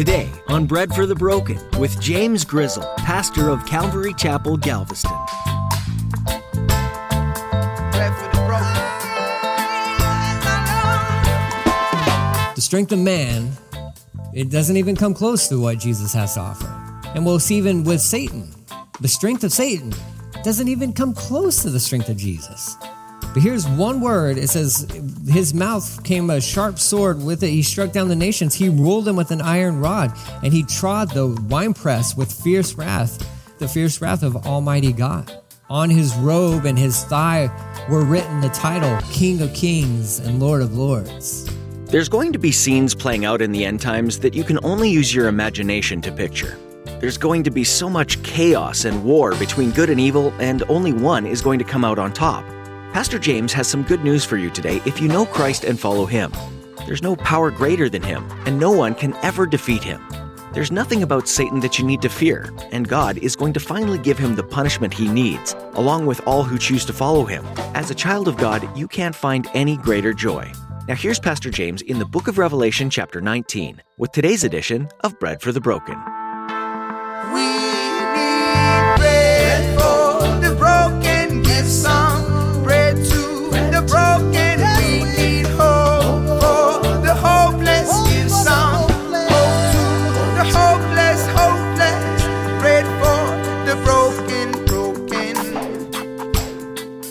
Today on Bread for the Broken with James Grizzle, pastor of Calvary Chapel, Galveston. The strength of man, it doesn't even come close to what Jesus has to offer. And we'll see even with Satan, the strength of Satan doesn't even come close to the strength of Jesus. But here's one word. It says, His mouth came a sharp sword. With it, he struck down the nations. He ruled them with an iron rod, and he trod the winepress with fierce wrath, the fierce wrath of Almighty God. On his robe and his thigh were written the title King of Kings and Lord of Lords. There's going to be scenes playing out in the end times that you can only use your imagination to picture. There's going to be so much chaos and war between good and evil, and only one is going to come out on top. Pastor James has some good news for you today if you know Christ and follow Him. There's no power greater than Him, and no one can ever defeat Him. There's nothing about Satan that you need to fear, and God is going to finally give him the punishment he needs, along with all who choose to follow him. As a child of God, you can't find any greater joy. Now, here's Pastor James in the book of Revelation, chapter 19, with today's edition of Bread for the Broken. We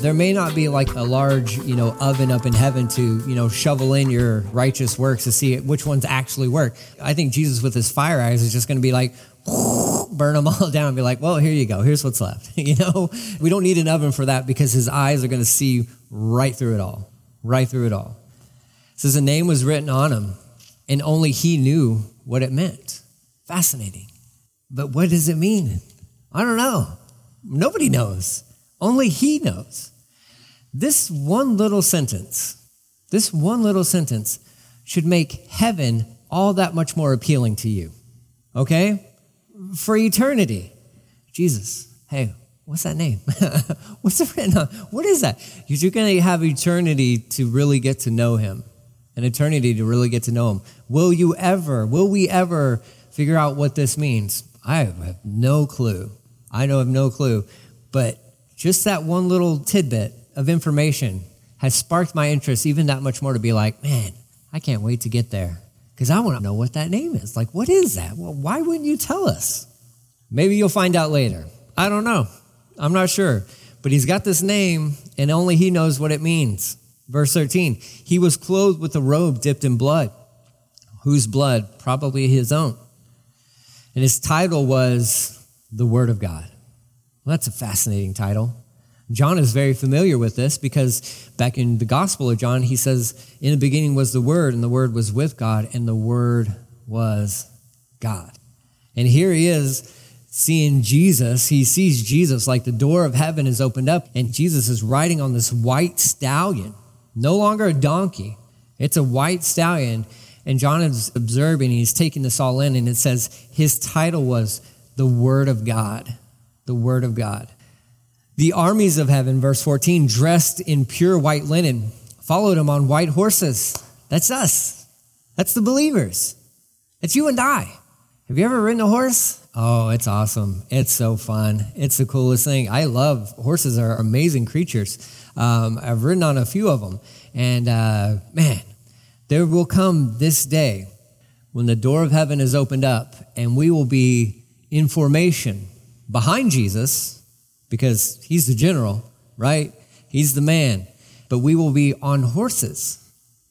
There may not be like a large, you know, oven up in heaven to, you know, shovel in your righteous works to see which ones actually work. I think Jesus with his fire eyes is just going to be like, burn them all down and be like, well, here you go. Here's what's left. you know, we don't need an oven for that because his eyes are going to see right through it all, right through it all. It says a name was written on him and only he knew what it meant. Fascinating. But what does it mean? I don't know. Nobody knows. Only he knows. This one little sentence, this one little sentence should make heaven all that much more appealing to you. Okay? For eternity. Jesus, hey, what's that name? what's it written on? What is that? You're going to have eternity to really get to know him, an eternity to really get to know him. Will you ever, will we ever figure out what this means? I have no clue. I know I have no clue. But just that one little tidbit of information has sparked my interest even that much more to be like, man, I can't wait to get there because I want to know what that name is. Like, what is that? Well, why wouldn't you tell us? Maybe you'll find out later. I don't know. I'm not sure. But he's got this name, and only he knows what it means. Verse 13 He was clothed with a robe dipped in blood. Whose blood? Probably his own. And his title was the Word of God. Well, that's a fascinating title. John is very familiar with this because back in the Gospel of John, he says, In the beginning was the Word, and the Word was with God, and the Word was God. And here he is seeing Jesus. He sees Jesus like the door of heaven is opened up, and Jesus is riding on this white stallion, no longer a donkey. It's a white stallion. And John is observing, he's taking this all in, and it says his title was the Word of God. The Word of God. The armies of heaven, verse 14, dressed in pure white linen, followed him on white horses. That's us. That's the believers. That's you and I. Have you ever ridden a horse? Oh, it's awesome. It's so fun. It's the coolest thing. I love horses are amazing creatures. Um, I've ridden on a few of them. And uh, man, there will come this day when the door of heaven is opened up and we will be in formation behind Jesus because he's the general, right? He's the man. But we will be on horses.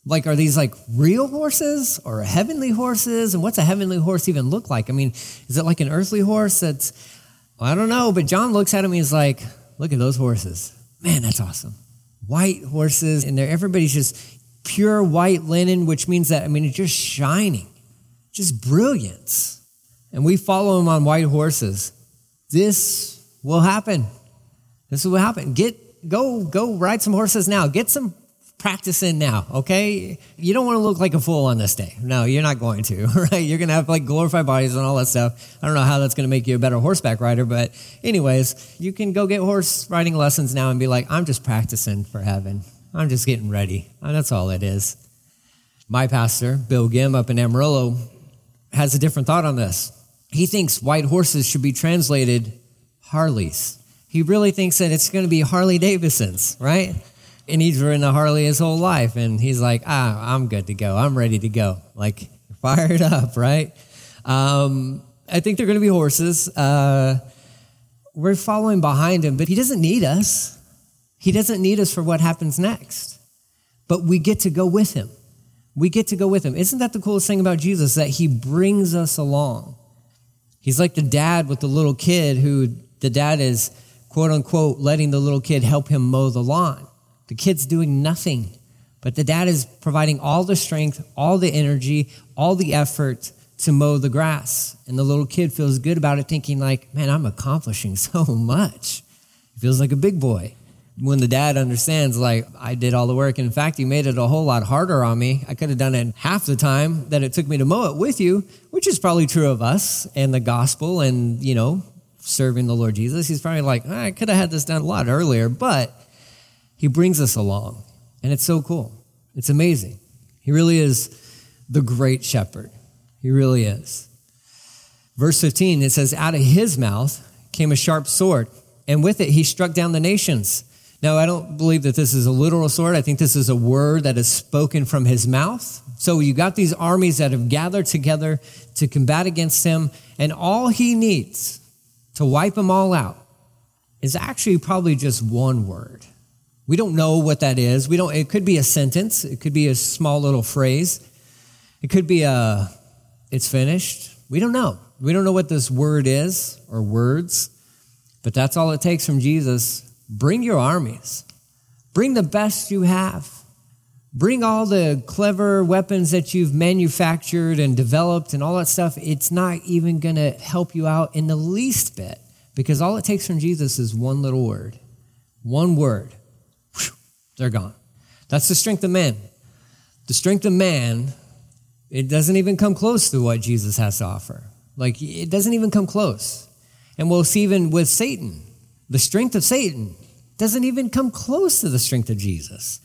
Like, are these like real horses or heavenly horses? And what's a heavenly horse even look like? I mean, is it like an earthly horse that's, well, I don't know, but John looks at him and he's like, look at those horses. Man, that's awesome. White horses, and they're, everybody's just pure white linen, which means that, I mean, it's just shining, just brilliance. And we follow him on white horses. This will happen. This will happen. Get go go ride some horses now. Get some practice in now, okay? You don't want to look like a fool on this day. No, you're not going to, right? You're going to have like glorified bodies and all that stuff. I don't know how that's going to make you a better horseback rider, but anyways, you can go get horse riding lessons now and be like, I'm just practicing for heaven. I'm just getting ready. And that's all it is. My pastor, Bill Gim up in Amarillo, has a different thought on this. He thinks white horses should be translated Harleys. He really thinks that it's going to be Harley Davidsons, right? And he's ridden a Harley his whole life. And he's like, ah, I'm good to go. I'm ready to go. Like, fired up, right? Um, I think they're going to be horses. Uh, we're following behind him, but he doesn't need us. He doesn't need us for what happens next. But we get to go with him. We get to go with him. Isn't that the coolest thing about Jesus? That he brings us along. He's like the dad with the little kid who the dad is, quote unquote, letting the little kid help him mow the lawn. The kid's doing nothing, but the dad is providing all the strength, all the energy, all the effort to mow the grass. And the little kid feels good about it, thinking, like, man, I'm accomplishing so much. He feels like a big boy. When the dad understands, like, I did all the work. In fact, you made it a whole lot harder on me. I could have done it half the time that it took me to mow it with you, which is probably true of us and the gospel and, you know, serving the Lord Jesus. He's probably like, ah, I could have had this done a lot earlier, but he brings us along. And it's so cool. It's amazing. He really is the great shepherd. He really is. Verse 15, it says, Out of his mouth came a sharp sword, and with it he struck down the nations. Now, I don't believe that this is a literal sword. I think this is a word that is spoken from his mouth. So you got these armies that have gathered together to combat against him, and all he needs to wipe them all out is actually probably just one word. We don't know what that is. We don't, it could be a sentence, it could be a small little phrase, it could be a it's finished. We don't know. We don't know what this word is or words, but that's all it takes from Jesus. Bring your armies, bring the best you have. Bring all the clever weapons that you've manufactured and developed and all that stuff. It's not even going to help you out in the least bit because all it takes from Jesus is one little word. One word. Whew, they're gone. That's the strength of man. The strength of man it doesn't even come close to what Jesus has to offer. Like, it doesn't even come close. And we'll see even with Satan, the strength of Satan doesn't even come close to the strength of Jesus.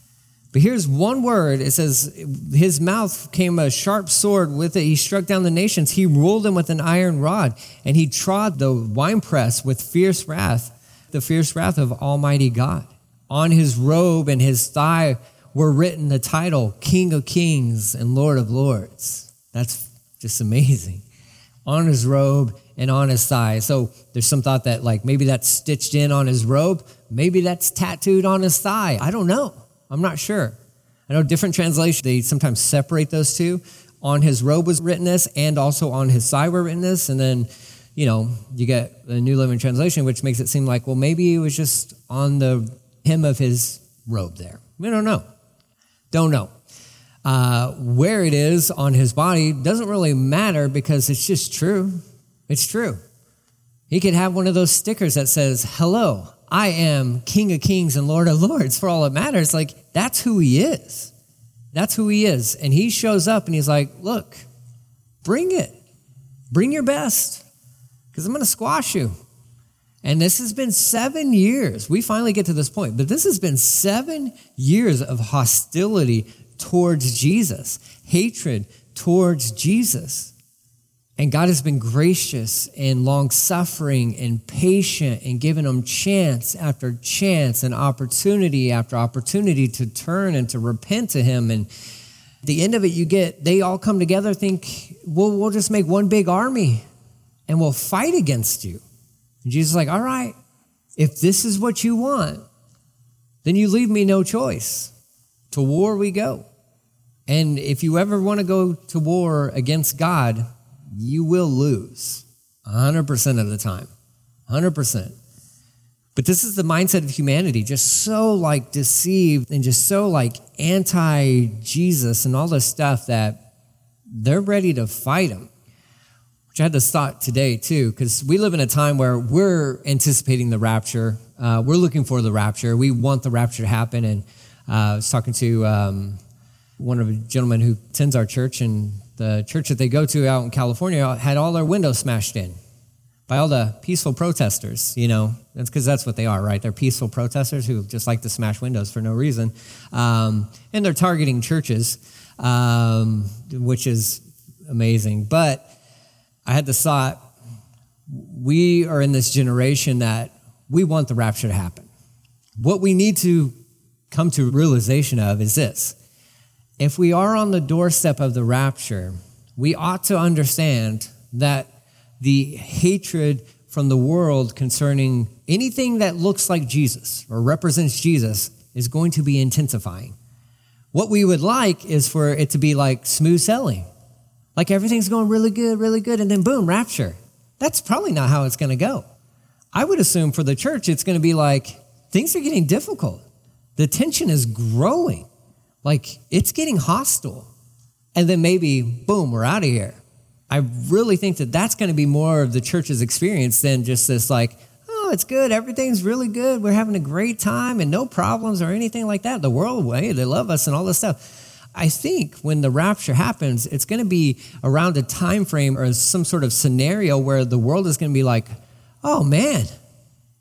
But here's one word it says, His mouth came a sharp sword with it. He struck down the nations. He ruled them with an iron rod, and he trod the winepress with fierce wrath, the fierce wrath of Almighty God. On his robe and his thigh were written the title King of Kings and Lord of Lords. That's just amazing. On his robe and on his thigh. So there's some thought that like maybe that's stitched in on his robe, maybe that's tattooed on his thigh. I don't know. I'm not sure. I know different translations, they sometimes separate those two. On his robe was written this, and also on his thigh were written this. And then, you know, you get the New Living Translation, which makes it seem like, well, maybe it was just on the hem of his robe there. We don't know. Don't know. Uh, where it is on his body doesn't really matter because it's just true. It's true. He could have one of those stickers that says, Hello, I am King of Kings and Lord of Lords for all that matters. Like, that's who he is. That's who he is. And he shows up and he's like, Look, bring it. Bring your best because I'm going to squash you. And this has been seven years. We finally get to this point, but this has been seven years of hostility towards Jesus, hatred towards Jesus. And God has been gracious and long suffering and patient and given them chance after chance and opportunity after opportunity to turn and to repent to Him. And the end of it, you get, they all come together, think, well, we'll just make one big army and we'll fight against you. And Jesus is like, all right, if this is what you want, then you leave me no choice. To war we go. And if you ever want to go to war against God, you will lose 100% of the time. 100%. But this is the mindset of humanity, just so like deceived and just so like anti Jesus and all this stuff that they're ready to fight him which I had this thought today too, because we live in a time where we're anticipating the rapture. Uh, we're looking for the rapture. We want the rapture to happen. And uh, I was talking to um, one of the gentlemen who attends our church, and the church that they go to out in California had all their windows smashed in by all the peaceful protesters. You know, that's because that's what they are, right? They're peaceful protesters who just like to smash windows for no reason, um, and they're targeting churches, um, which is amazing. But I had this thought we are in this generation that we want the rapture to happen. What we need to come to realization of is this if we are on the doorstep of the rapture, we ought to understand that the hatred from the world concerning anything that looks like Jesus or represents Jesus is going to be intensifying. What we would like is for it to be like smooth sailing. Like everything's going really good, really good, and then boom, rapture. That's probably not how it's going to go. I would assume for the church, it's going to be like things are getting difficult. The tension is growing. Like it's getting hostile. And then maybe, boom, we're out of here. I really think that that's going to be more of the church's experience than just this, like, oh, it's good. Everything's really good. We're having a great time and no problems or anything like that. The world, way, they love us and all this stuff. I think when the rapture happens, it's going to be around a time frame or some sort of scenario where the world is going to be like, oh man,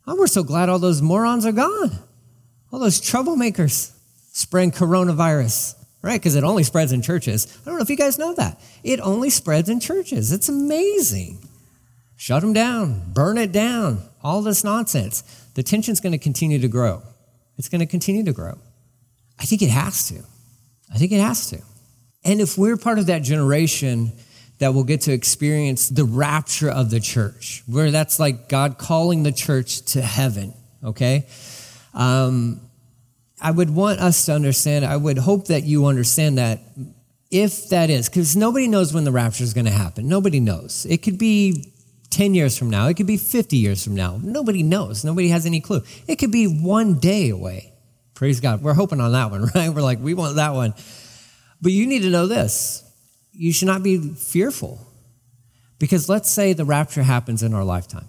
oh, we're so glad all those morons are gone. All those troublemakers spreading coronavirus, right? Because it only spreads in churches. I don't know if you guys know that. It only spreads in churches. It's amazing. Shut them down, burn it down, all this nonsense. The tension's going to continue to grow. It's going to continue to grow. I think it has to. I think it has to. And if we're part of that generation that will get to experience the rapture of the church, where that's like God calling the church to heaven, okay? Um, I would want us to understand, I would hope that you understand that if that is, because nobody knows when the rapture is going to happen. Nobody knows. It could be 10 years from now, it could be 50 years from now. Nobody knows. Nobody has any clue. It could be one day away. Praise God. We're hoping on that one, right? We're like, we want that one. But you need to know this you should not be fearful. Because let's say the rapture happens in our lifetime.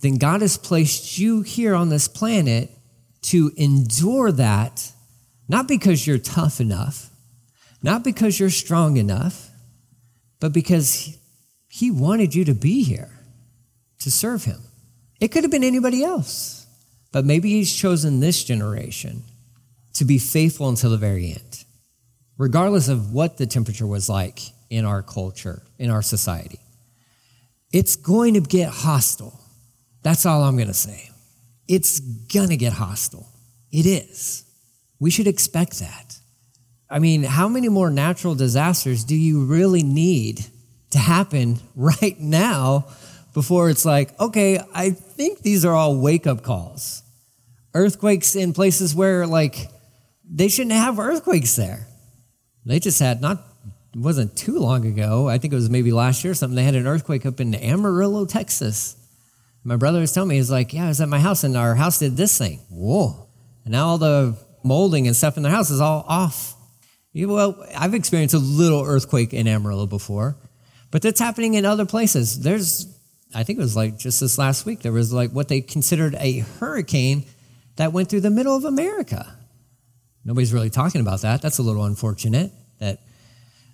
Then God has placed you here on this planet to endure that, not because you're tough enough, not because you're strong enough, but because He wanted you to be here to serve Him. It could have been anybody else. But maybe he's chosen this generation to be faithful until the very end, regardless of what the temperature was like in our culture, in our society. It's going to get hostile. That's all I'm going to say. It's to get hostile. It is. We should expect that. I mean, how many more natural disasters do you really need to happen right now before it's like, okay, I think these are all wake up calls. Earthquakes in places where, like, they shouldn't have earthquakes there. They just had not, it wasn't too long ago. I think it was maybe last year or something. They had an earthquake up in Amarillo, Texas. My brother was telling me, he's like, yeah, I was at my house and our house did this thing. Whoa. And now all the molding and stuff in the house is all off. Well, I've experienced a little earthquake in Amarillo before, but that's happening in other places. There's I think it was like just this last week, there was like what they considered a hurricane that went through the middle of America. Nobody's really talking about that. That's a little unfortunate that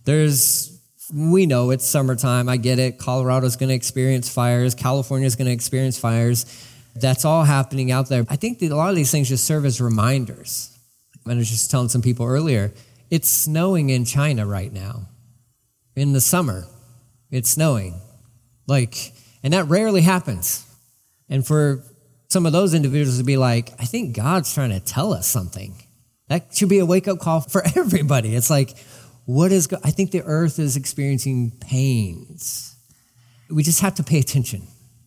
there's, we know it's summertime. I get it. Colorado's going to experience fires. California's going to experience fires. That's all happening out there. I think that a lot of these things just serve as reminders. I was just telling some people earlier, it's snowing in China right now. In the summer, it's snowing. Like, and that rarely happens. And for some of those individuals to be like, I think God's trying to tell us something. That should be a wake up call for everybody. It's like, what is, I think the earth is experiencing pains. We just have to pay attention.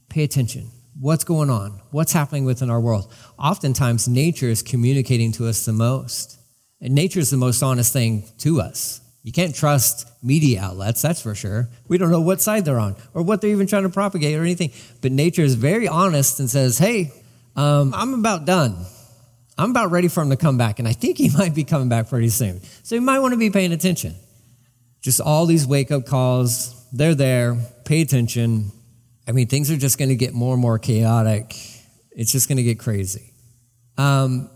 Pay attention. What's going on? What's happening within our world? Oftentimes, nature is communicating to us the most. And nature is the most honest thing to us. You can't trust media outlets, that's for sure. We don't know what side they're on or what they're even trying to propagate or anything. But nature is very honest and says, hey, um, I'm about done. I'm about ready for him to come back. And I think he might be coming back pretty soon. So you might want to be paying attention. Just all these wake up calls, they're there. Pay attention. I mean, things are just going to get more and more chaotic. It's just going to get crazy. Um,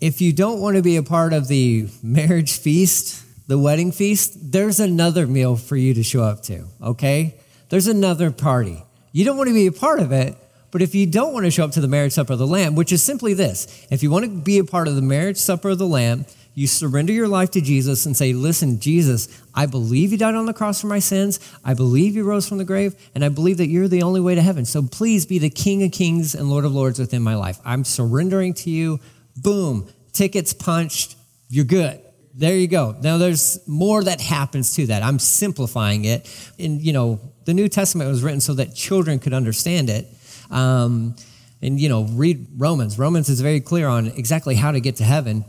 if you don't want to be a part of the marriage feast, the wedding feast, there's another meal for you to show up to, okay? There's another party. You don't want to be a part of it, but if you don't want to show up to the marriage supper of the Lamb, which is simply this if you want to be a part of the marriage supper of the Lamb, You surrender your life to Jesus and say, Listen, Jesus, I believe you died on the cross for my sins. I believe you rose from the grave. And I believe that you're the only way to heaven. So please be the King of kings and Lord of lords within my life. I'm surrendering to you. Boom, tickets punched. You're good. There you go. Now there's more that happens to that. I'm simplifying it. And, you know, the New Testament was written so that children could understand it. Um, and, you know, read Romans. Romans is very clear on exactly how to get to heaven.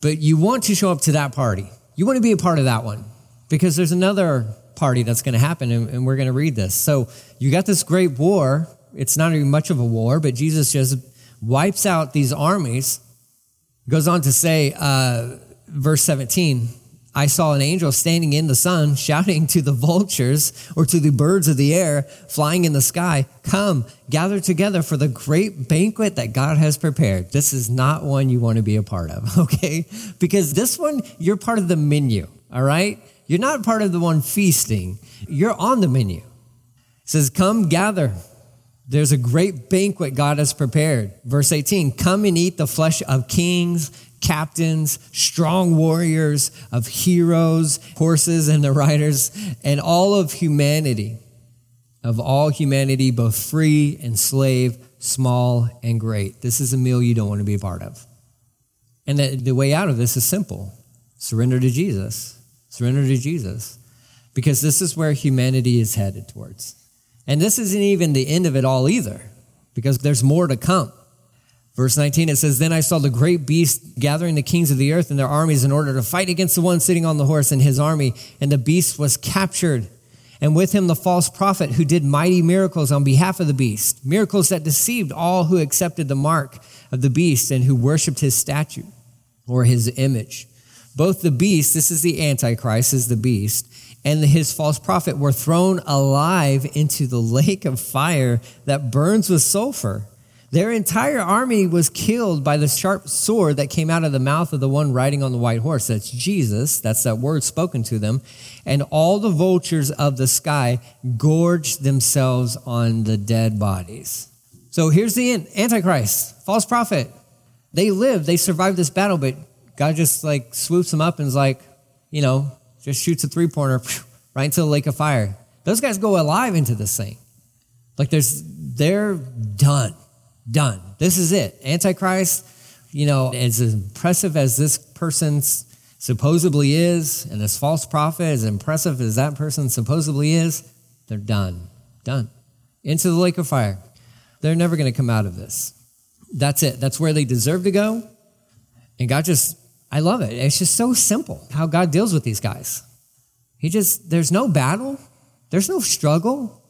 But you want to show up to that party. You want to be a part of that one because there's another party that's going to happen, and, and we're going to read this. So you got this great war. It's not even much of a war, but Jesus just wipes out these armies. Goes on to say, uh, verse 17, I saw an angel standing in the sun shouting to the vultures or to the birds of the air flying in the sky, Come, gather together for the great banquet that God has prepared. This is not one you want to be a part of, okay? Because this one, you're part of the menu, all right? You're not part of the one feasting, you're on the menu. It says, Come, gather. There's a great banquet God has prepared. Verse 18, Come and eat the flesh of kings captains, strong warriors, of heroes, horses and the riders, and all of humanity, of all humanity, both free and slave, small and great. This is a meal you don't want to be a part of. And the, way out of this is simple surrender to Jesus. Surrender to Jesus. Because this is where humanity is headed towards. And this isn't even the end of it all either, because there's more to come. Verse 19, it says, Then I saw the great beast gathering the kings of the earth and their armies in order to fight against the one sitting on the horse and his army. And the beast was captured, and with him the false prophet who did mighty miracles on behalf of the beast, miracles that deceived all who accepted the mark of the beast and who worshiped his statue or his image. Both the beast, this is the Antichrist, is the beast, and his false prophet were thrown alive into the lake of fire that burns with sulfur. Their entire army was killed by the sharp sword that came out of the mouth of the one riding on the white horse. That's Jesus. That's that word spoken to them. And all the vultures of the sky gorged themselves on the dead bodies. So here's the end Antichrist, false prophet. They lived, they survived this battle, but God just like swoops them up and is like, you know, just shoots a three pointer right into the lake of fire. Those guys go alive into this thing. Like there's, they're done done. This is it. Antichrist, you know, as impressive as this person supposedly is, and this false prophet, as impressive as that person supposedly is, they're done. Done. Into the lake of fire. They're never going to come out of this. That's it. That's where they deserve to go. And God just, I love it. It's just so simple how God deals with these guys. He just, there's no battle, there's no struggle,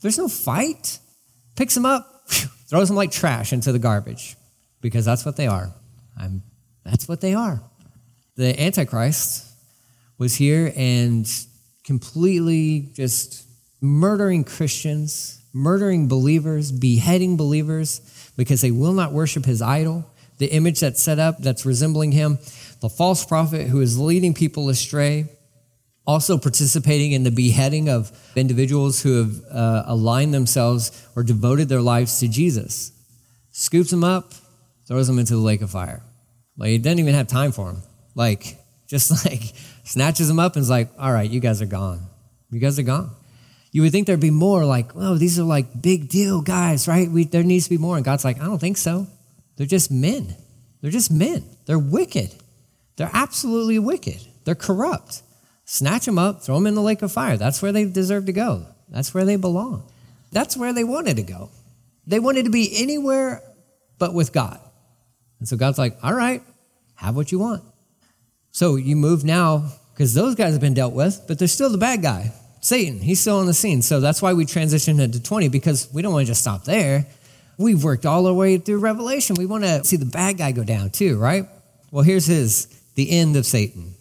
there's no fight. Picks them up, throws them like trash into the garbage because that's what they are. I'm, that's what they are. The Antichrist was here and completely just murdering Christians, murdering believers, beheading believers because they will not worship his idol, the image that's set up that's resembling him, the false prophet who is leading people astray, also participating in the beheading of individuals who have uh, aligned themselves or devoted their lives to Jesus. Scoops them up, throws them into the lake of fire. Like he doesn't even have time for them. Like just like snatches them up and is like, all right, you guys are gone. You guys are gone. You would think there'd be more like, oh, these are like big deal guys, right? We, there needs to be more. And God's like, I don't think so. They're just men. They're just men. They're wicked. They're absolutely wicked. They're corrupt snatch them up, throw them in the lake of fire. That's where they deserve to go. That's where they belong. That's where they wanted to go. They wanted to be anywhere but with God. And so God's like, all right, have what you want. So you move now, because those guys have been dealt with, but they're still the bad guy, Satan. He's still on the scene. So that's why we transitioned into 20, because we don't want to just stop there. We've worked all our way through Revelation. We want to see the bad guy go down too, right? Well, here's his the end of Satan.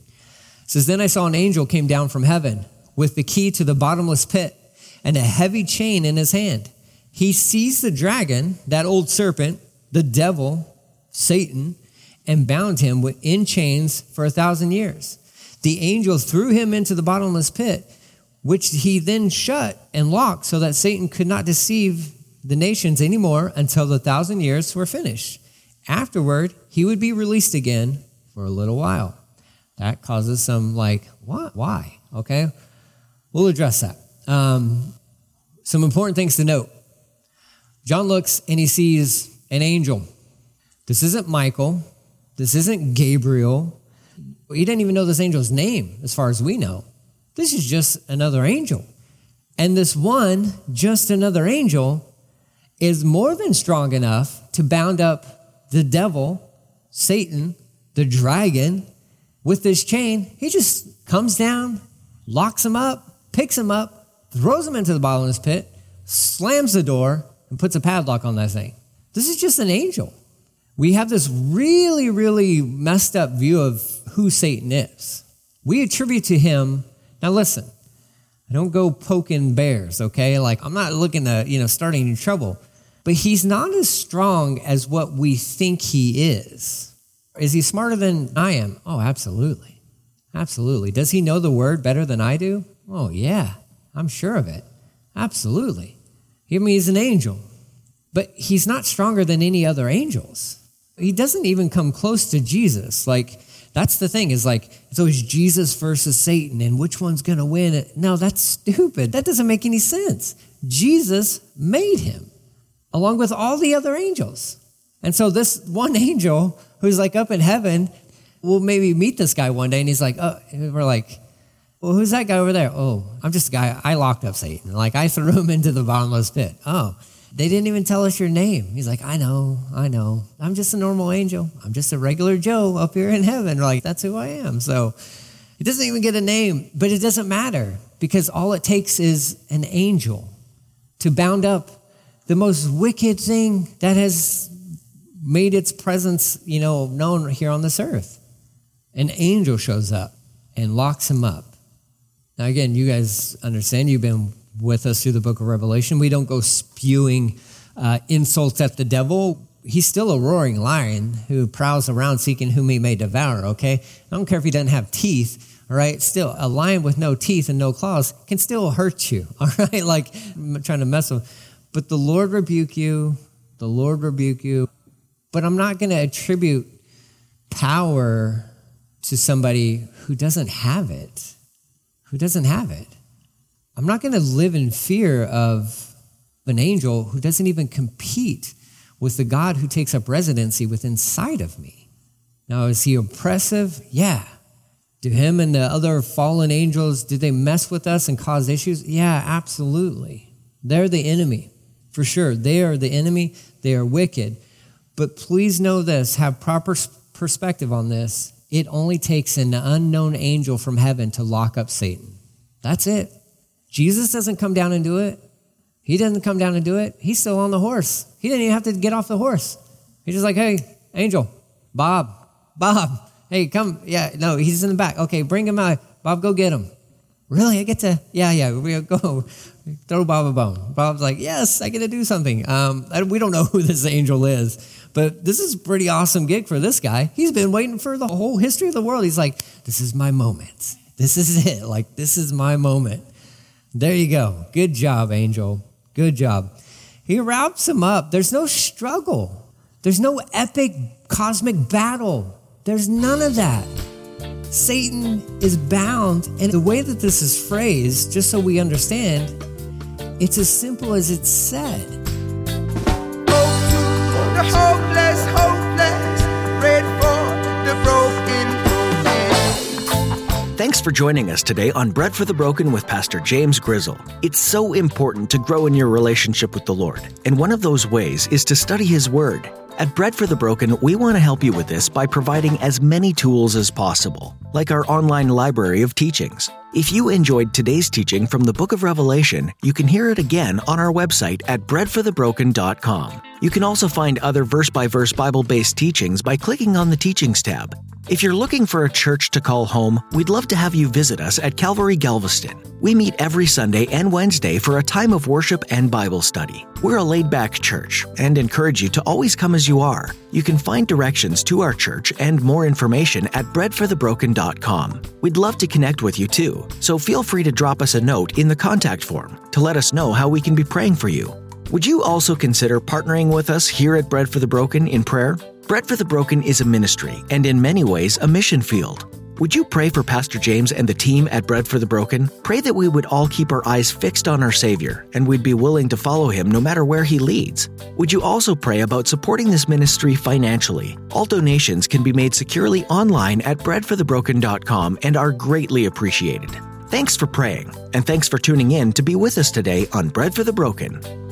It says, Then I saw an angel came down from heaven with the key to the bottomless pit and a heavy chain in his hand. He seized the dragon, that old serpent, the devil, Satan, and bound him in chains for a thousand years. The angel threw him into the bottomless pit, which he then shut and locked so that Satan could not deceive the nations anymore until the thousand years were finished. Afterward, he would be released again for a little while. That causes some like, what? Why? Okay. We'll address that. Um, some important things to note. John looks and he sees an angel. This isn't Michael. This isn't Gabriel. He didn't even know this angel's name, as far as we know. This is just another angel. And this one, just another angel, is more than strong enough to bound up the devil, Satan, the dragon, with this chain. He just comes down, locks him up, picks him up, throws him into the bottomless pit, slams the door, and puts a padlock on that thing. This is just an angel. We have this really, really messed up view of who Satan is. We attribute to him, now listen, I don't go poking bears, okay? Like, I'm not looking to, you know, start any trouble. But he's not as strong as what we think he is. Is he smarter than I am? Oh, absolutely. Absolutely. Does he know the word better than I do? Oh, yeah. I'm sure of it. Absolutely. I mean, he's an angel, but he's not stronger than any other angels. He doesn't even come close to Jesus. Like, that's the thing is like, it's always Jesus versus Satan and which one's going to win. No, that's stupid. That doesn't make any sense. Jesus made him along with all the other angels. And so this one angel who's like up in heaven will maybe meet this guy one day and he's like, oh, we're like, well, who's that guy over there? Oh, I'm just a guy. I locked up Satan. Like I threw him into the bottomless pit. Oh, they didn't even tell us your name. He's like, I know, I know. I'm just a normal angel. I'm just a regular Joe up here in heaven. Like, that's who I am. So it doesn't even get a name, but it doesn't matter because all it takes is an angel to bound up the most wicked thing that has made its presence, you know, known here on this earth. An angel shows up and locks him up. Now, again, you guys understand, you've been with us through the book of Revelation. We don't go spewing uh, insults at the devil. He's still a roaring lion who prowls around seeking whom he may devour, okay? I don't care if he doesn't have teeth, all right? Still, a lion with no teeth and no claws can still hurt you, all right? Like trying to mess with. But the Lord rebuke you, the Lord rebuke you. But I'm not going to attribute power to somebody who doesn't have it, who doesn't have it. I'm not going to live in fear of an angel who doesn't even compete with the God who takes up residency within inside of me. Now, is he oppressive? Yeah. Do him and the other fallen angels, did they mess with us and cause issues? Yeah, absolutely. They're the enemy, for sure. They are the enemy. They are wicked. But please know this, have proper perspective on this. It only takes an unknown angel from heaven to lock up Satan. That's it. Jesus doesn't come down and do it. He doesn't come down and do it. He's still on the horse. He didn't even have to get off the horse. He's just like, hey, angel, Bob, Bob, hey, come. Yeah, no, he's in the back. Okay, bring him out. Bob, go get him. Really? I get to, yeah, yeah, we go throw Bob a bone. Bob's like, yes, I get to do something. Um, we don't know who this angel is, but this is pretty awesome gig for this guy. He's been waiting for the whole history of the world. He's like, this is my moment. This is it. Like, this is my moment. There you go. Good job, Angel. Good job. He wraps him up. There's no struggle, there's no epic cosmic battle. There's none of that. Satan is bound. And the way that this is phrased, just so we understand, it's as simple as it's said. hopeless, hopeless, for broken. Thanks for joining us today on Bread for the Broken with Pastor James Grizzle. It's so important to grow in your relationship with the Lord, and one of those ways is to study His Word. At Bread for the Broken, we want to help you with this by providing as many tools as possible, like our online library of teachings. If you enjoyed today's teaching from the book of Revelation, you can hear it again on our website at breadforthebroken.com. You can also find other verse by verse Bible based teachings by clicking on the Teachings tab. If you're looking for a church to call home, we'd love to have you visit us at Calvary Galveston. We meet every Sunday and Wednesday for a time of worship and Bible study. We're a laid back church and encourage you to always come as you are. You can find directions to our church and more information at breadforthebroken.com. We'd love to connect with you too, so feel free to drop us a note in the contact form to let us know how we can be praying for you. Would you also consider partnering with us here at Bread for the Broken in prayer? Bread for the Broken is a ministry and, in many ways, a mission field. Would you pray for Pastor James and the team at Bread for the Broken? Pray that we would all keep our eyes fixed on our Savior and we'd be willing to follow him no matter where he leads. Would you also pray about supporting this ministry financially? All donations can be made securely online at breadforthebroken.com and are greatly appreciated. Thanks for praying, and thanks for tuning in to be with us today on Bread for the Broken.